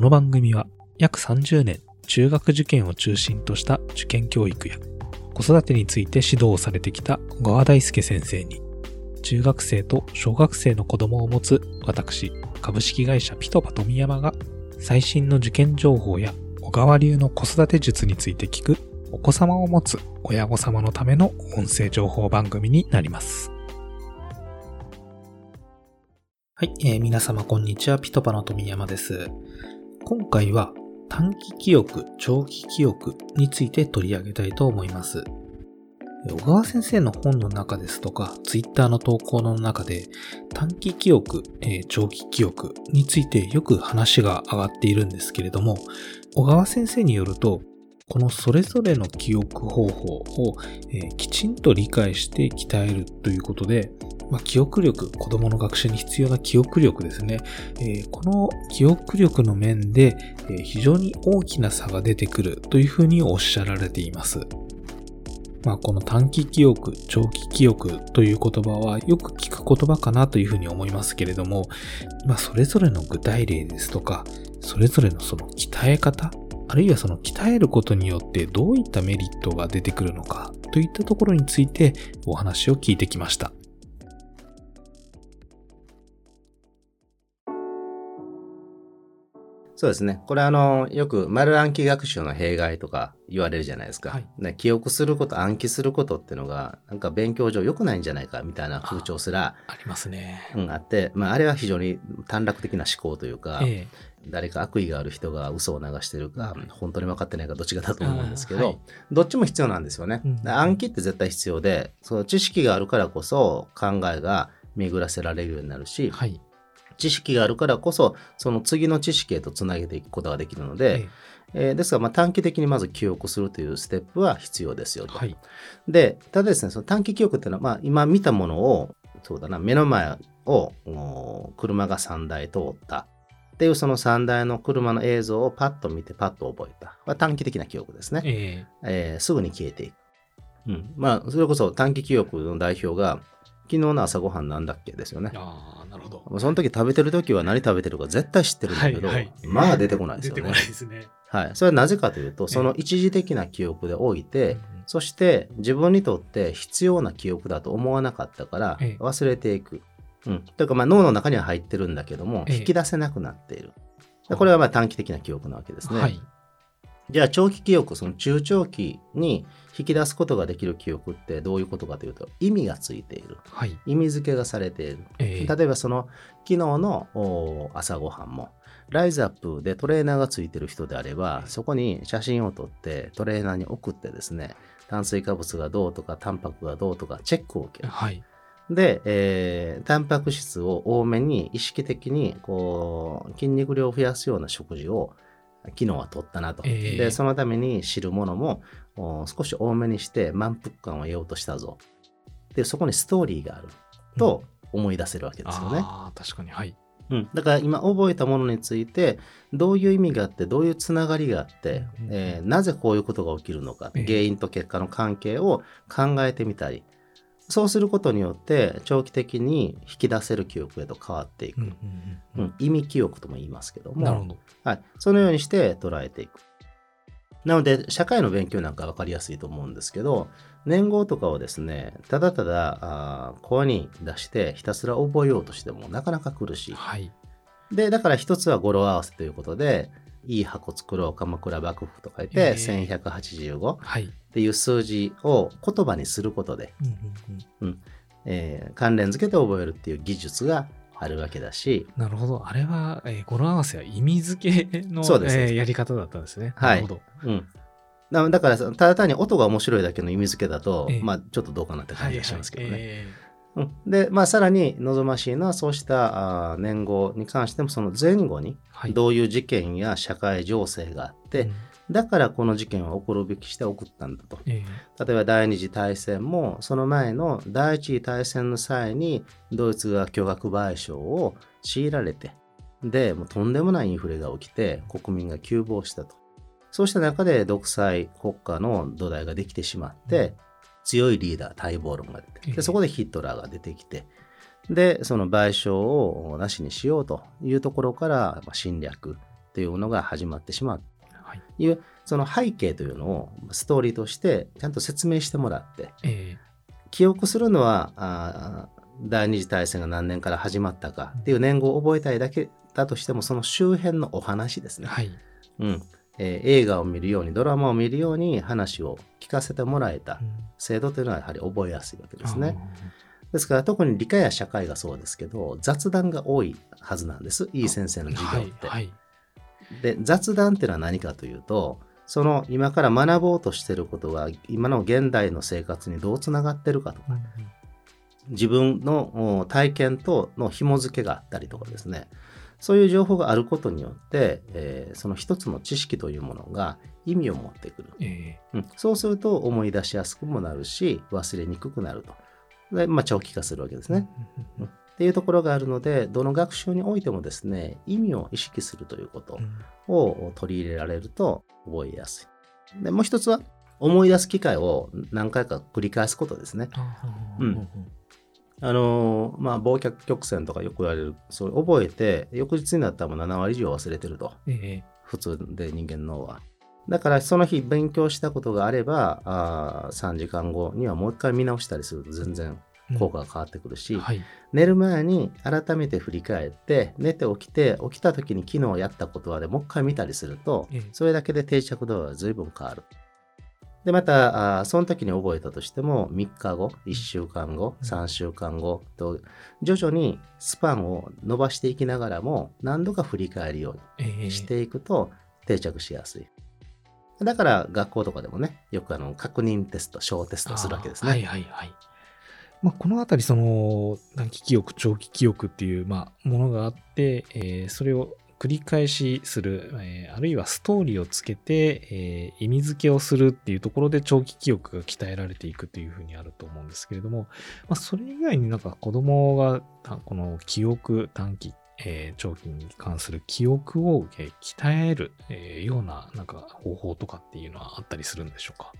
この番組は約30年中学受験を中心とした受験教育や子育てについて指導をされてきた小川大輔先生に中学生と小学生の子供を持つ私株式会社ピトパ富山が最新の受験情報や小川流の子育て術について聞くお子様を持つ親御様のための音声情報番組になります。はい、えー皆様こんにちは。ピトパの富山です。今回は短期記憶、長期記憶について取り上げたいと思います。小川先生の本の中ですとか、ツイッターの投稿の中で、短期記憶、えー長期記憶についてよく話が上がっているんですけれども、小川先生によると、このそれぞれの記憶方法を、えきちんと理解して鍛えるということで、まあ、記憶力、子供の学習に必要な記憶力ですね。えこの記憶力の面で、え非常に大きな差が出てくるというふうにおっしゃられています。まあ、この短期記憶、長期記憶という言葉はよく聞く言葉かなというふうに思いますけれども、まあ、それぞれの具体例ですとか、それぞれのその鍛え方、あるいはその鍛えることによってどういったメリットが出てくるのかといったところについてお話を聞いてきました。そうですね。これあの、よく丸暗記学習の弊害とか言われるじゃないですか。はいね記憶すること、暗記することっていうのが、なんか勉強上良くないんじゃないかみたいな風潮すら、ありますね。うん、あって、まあ、あれは非常に短絡的な思考というか、え誰か悪意がある人が嘘を流してるか、本当に分かってないかどっちかだと思うんですけど、はいどっちも必要なんですよね。うんで暗記って絶対必要で、その知識があるからこそ考えが巡らせられるようになるし、えはい。知識があるからこそ、その次の知識へとつなげていくことができるので、えーですからまあ短期的にまず記憶するというステップは必要ですよと。はい。で、ただですね、その短期記憶っていうのは、まあ、今見たものを、そうだな、目の前をお車が3台通ったっていうその3台の車の映像をパッと見てパッと覚えた。これ短期的な記憶ですね。ええーすぐに消えていく。うん。まあ、それこそ短期記憶の代表が、昨日の朝ごはんなんだっけですよねえ。。ああ、なるほど。その時食べてる時は何食べてるか絶対知ってるんだけど、はいはいまあ出てこないですよね出てこない。ですね。はい。それはなぜかというと、その一時的な記憶でおいて、そして自分にとって必要な記憶だと思わなかったからええ忘れていく。うん。というかまあ脳の中には入ってるんだけども、ええ引き出せなくなっている。でこれはまあ短期的な記憶なわけですね。はい。じゃあ長期記憶、その中長期に引き出すことができる記憶ってどういうことかというと、意味がついている。はい。意味付けがされている。ええ例えばその昨日のお朝ごはんもライズアップでトレーナーがついてる人であればそこに写真を撮ってトレーナーに送ってですね炭水化物がどうとかタンパクがどうとかチェックを受ける。はい。で、えータンパク質を多めに意識的にこう筋肉量を増やすような食事を昨日は取ったなと。ええでそのために汁物もお少し多めにして満腹感を得ようとしたぞ。でそこにストーリーがあると思い出せるわけですよね。ああ、確かに。はい。うん、だから今覚えたものについてどういう意味があってどういうつながりがあって、うんうんえーなぜこういうことが起きるのか、ええ原因と結果の関係を考えてみたりそうすることによって長期的に引き出せる記憶へと変わっていく、うんううんん意味記憶とも言いますけどもなるほど。はい、そのようにして捉えていく。なので、社会の勉強なんか分かりやすいと思うんですけど、年号とかをですね、ただただあー声に出してひたすら覚えようとしてもなかなか苦しい。はい。で、だから一つは語呂合わせということで、いい箱作ろう鎌倉幕府と書いて、ええ1185っはい。ていう数字を言葉にすることで、うんえー関連付けて覚えるっていう技術があるわけだし、なるほど。あれは、えー語呂合わせは意味付けの、えーやり方だったんですね。はいなるほど。うん。だだから、ただ単に音が面白いだけの意味付けだと、ええまあ、ちょっとどうかなって感じがしますけどね。えうんで、まあ、さらに望ましいのは、そうした年号に関しても、その前後に。どういう事件や社会情勢があって、うんだからこの事件は起こるべきして起こったんだと。え例えば第二次大戦も、その前の第一次大戦の際に、ドイツが巨額賠償を強いられて、で、もうとんでもないインフレが起きて、国民が急亡したと。そうした中で独裁国家の土台ができてしまって、強いリーダー、待望論が出て、ええ。でそこでヒットラーが出てきて、で、その賠償をなしにしようというところから、まあ侵略、っていうのが始まってしまう。はい。というその背景というのをストーリーとしてちゃんと説明してもらってえ記憶するのは第二次大戦が何年から始まったかっていう年号を覚えたいだけだとしてもその周辺のお話ですね、ーはい。うんえー映画を見るようにドラマを見るように話を聞かせてもらえた制度というのはやはり覚えやすいわけですね。ですから特に理科や社会がそうですけど雑談が多いはずなんですいい先生の。授業って。はい。はい。で雑談っていうのは何かというとその今から学ぼうとしていることが今の現代の生活にどうつながってるかとか自分のお体験との紐付けがあったりとかですねそういう情報があることによって、えーその一つの知識というものが意味を持ってくる、えうん。そうすると思い出しやすくもなるし忘れにくくなると。で、まあ、長期化するわけですーね、うんっていうところがあるのでどの学習においてもですね意味を意識するということうん。を取り入れられると覚えやすい。でもう一つは思い出す機会を何回か繰り返すことですね。うんあのーまあ忘却曲線とかよく言われるそう覚えて翌日になったらもう7割以上忘れてるとえ普通で人間の脳は。だからその日勉強したことがあればあー3時間後にはもう一回見直したりすると全然ー効果が変わってくるし、はい。寝る前に改めて振り返って寝て起きて起きた時に昨日やったことはでもう一回見たりするとええそれだけで定着度合いは随分変わる。でまたその時に覚えたとしても3日後1週間後うん3週間後と徐々にスパンを伸ばしていきながらも何度か振り返るようえーにしていくと定着しやすい。だから学校とかでもねよくあの確認テスト小テストをするわけですね。はいはいはい。まあ、このあたり、その、短期記憶、長期記憶っていう、まあ、ものがあって、えーそれを繰り返しする、えーあるいはストーリーをつけて、えー意味付けをするっていうところで長期記憶が鍛えられていくっていうふうにあると思うんですけれども、まあ、それ以外になんか子供が、たこの記憶、短期、えー長期に関する記憶を、えー鍛える、えーような、なんか方法とかっていうのはあったりするんでしょうか？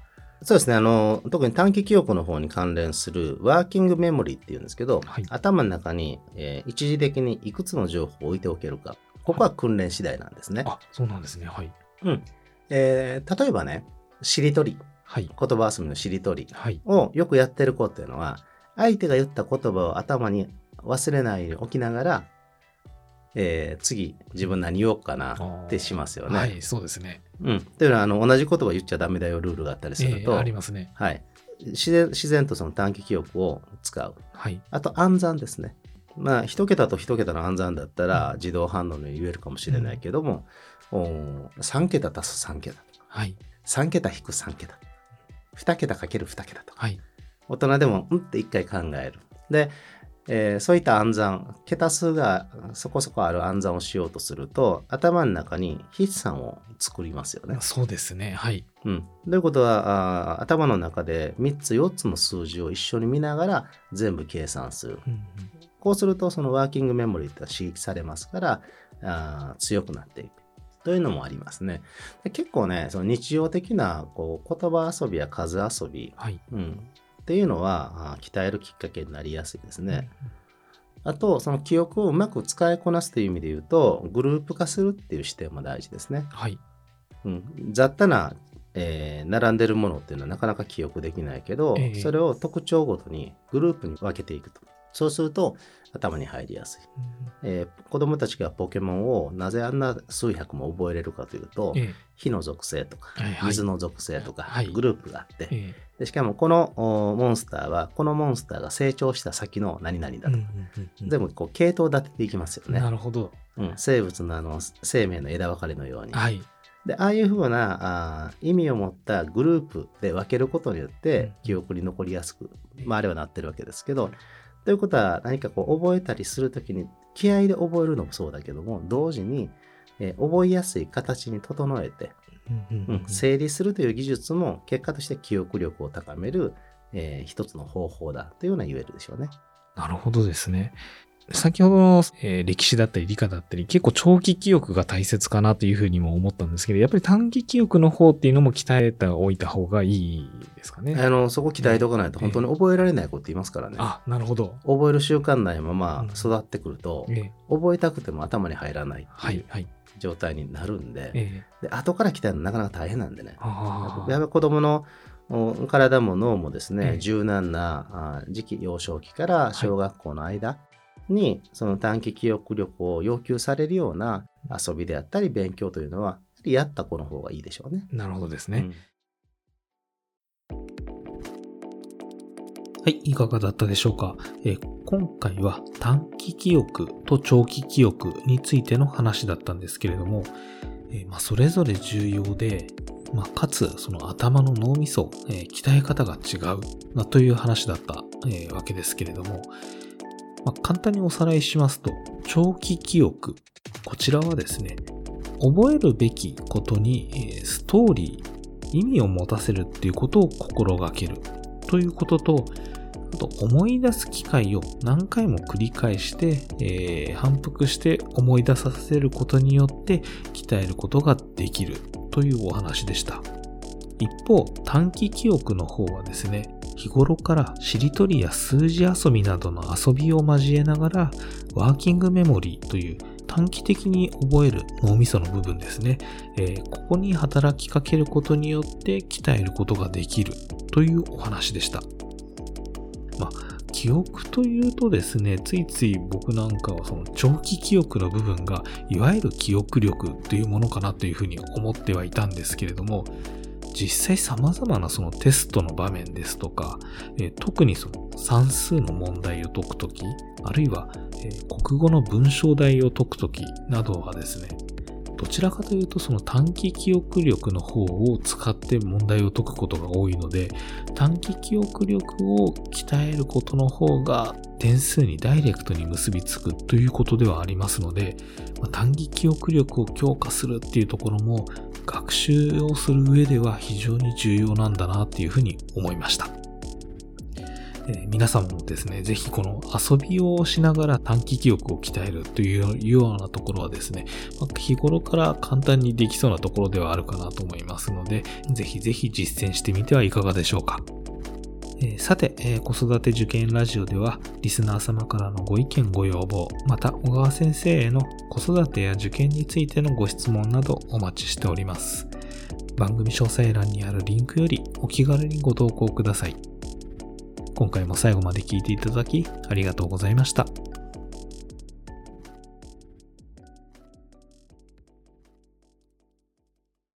そうですね。あの特に短期記憶の方に関連するワーキングメモリーっていうんですけど、はい。頭の中に、えー一時的にいくつの情報を置いておけるかここは訓練次第なんですね。あ、そうなんですね。はい。うんえー例えばねしりとりはい。言葉遊びのしりとりはい。をよくやってる子っていうのは相手が言った言葉を頭に忘れないように置きながら、えー次自分何言おうかなってしますよね。はい、そうですね。うん、というのはあの同じ言葉言っちゃダメだよルールがあったりすると、ええありますね。はい、自然自然とその短期記憶を使う。はい。あと暗算ですね。まあ一桁と一桁の暗算だったら自動反応で言えるかもしれないけども、お3桁足す3桁はい。3桁引く3桁2桁かける2桁とかはい。大人でもうんって一回考える。で、えーそういった暗算桁数がそこそこある暗算をしようとすると頭の中に筆算を作りますよね。そうですね。はい。うん、ということはあー頭の中で3つ4つの数字を一緒に見ながら全部計算する。うんうんこうするとそのワーキングメモリーって刺激されますからあー強くなっていくというのもありますね。で結構ねその日常的なこう言葉遊びや数遊び、はい。うん、っていうのは鍛えるきっかけになりやすいですね。あとその記憶をうまく使いこなすという意味で言うとグループ化するっていう視点も大事ですね。はい。うん、雑多な、えー並んでるものっていうのはなかなか記憶できないけど、ええそれを特徴ごとにグループに分けていくと。そうすると頭に入りやすい。えー子供たちがポケモンをなぜあんな数百も覚えれるかというと、ええ火の属性とかはいはい水の属性とか、はいグループがあって、えでしかもこのおモンスターはこのモンスターが成長した先の何々だと、全部こう系統立てていきますよねな。るほど。うん、生物のあの生命の枝分かれのように。はい。でああいうふうなあー意味を持ったグループで分けることによっうんて記憶に残りやすく、まあ、あれはなってるわけですけどということは何かこう覚えたりするときに気合で覚えるのもそうだけども同時に、えー覚えやすい形に整えて、うん整理するという技術も結果として記憶力を高める、えー一つの方法だというような言えるでしょうね。なるほどですね。先ほどの、えー歴史だったり理科だったり、結構長期記憶が大切かなというふうにも思ったんですけど、やっぱり短期記憶の方っていうのも鍛えておいた方がいいですかね。あのそこ鍛えておかないと本当に覚えられないこと言いますからね。あ、なるほど。覚える習慣ないまま育ってくると、ええ覚えたくても頭に入らないってはいいうはい。状態になるんで、ええで後から鍛えるのなかなか大変なんでね。あやっぱり子供のお体も脳もですね、ええ柔軟なあ時期幼少期から小学校の間に、その短期記憶力を要求されるような遊びであったり勉強というのはやった子の方がいいでしょうね。なるほどですね。うんはい、いかがだったでしょうか、えー今回は短期記憶と長期記憶についての話だったんですけれども、えーまあ、それぞれ重要で、まあ、かつその頭の脳みそ、えー鍛え方が違う、まあ、という話だった、えーわけですけれども、まあ、簡単におさらいしますと、長期記憶。こちらはですね、覚えるべきことに、ストーリー、意味を持たせるっていうことを心がけるということと、あと思い出す機会を何回も繰り返して、えー反復して思い出させることによって鍛えることができるというお話でした。一方、短期記憶の方はですね、日頃からしりとりや数字遊びなどの遊びを交えながら、ワーキングメモリーという短期的に覚える脳みその部分ですね、えーここに働きかけることによって鍛えることができるというお話でした。まあ、記憶というとですね、ついつい僕なんかはその長期記憶の部分が、いわゆる記憶力というものかなというふうに思ってはいたんですけれども、実際様々なそのテストの場面ですとか、えー特にその算数の問題を解くとき、あるいは、えー国語の文章題を解くときなどはですね、どちらかというとその短期記憶力の方を使って問題を解くことが多いので、短期記憶力を鍛えることの方が点数にダイレクトに結びつくということではありますので、短期記憶力を強化するっていうところも学習をする上では非常に重要なんだなっていうふうに思いました。え皆さんもですね、ぜひこの遊びをしながら短期記憶を鍛えるというようなところはですね、ま日頃から簡単にできそうなところではあるかなと思いますので、ぜひぜひ実践してみてはいかがでしょうか。えさて、えー子育て受験ラジオでは、リスナー様からのご意見ご要望、また小川先生への子育てや受験についてのご質問などお待ちしております。番組詳細欄にあるリンクよりお気軽にご投稿ください。今回も最後まで聞いていただきありがとうございました。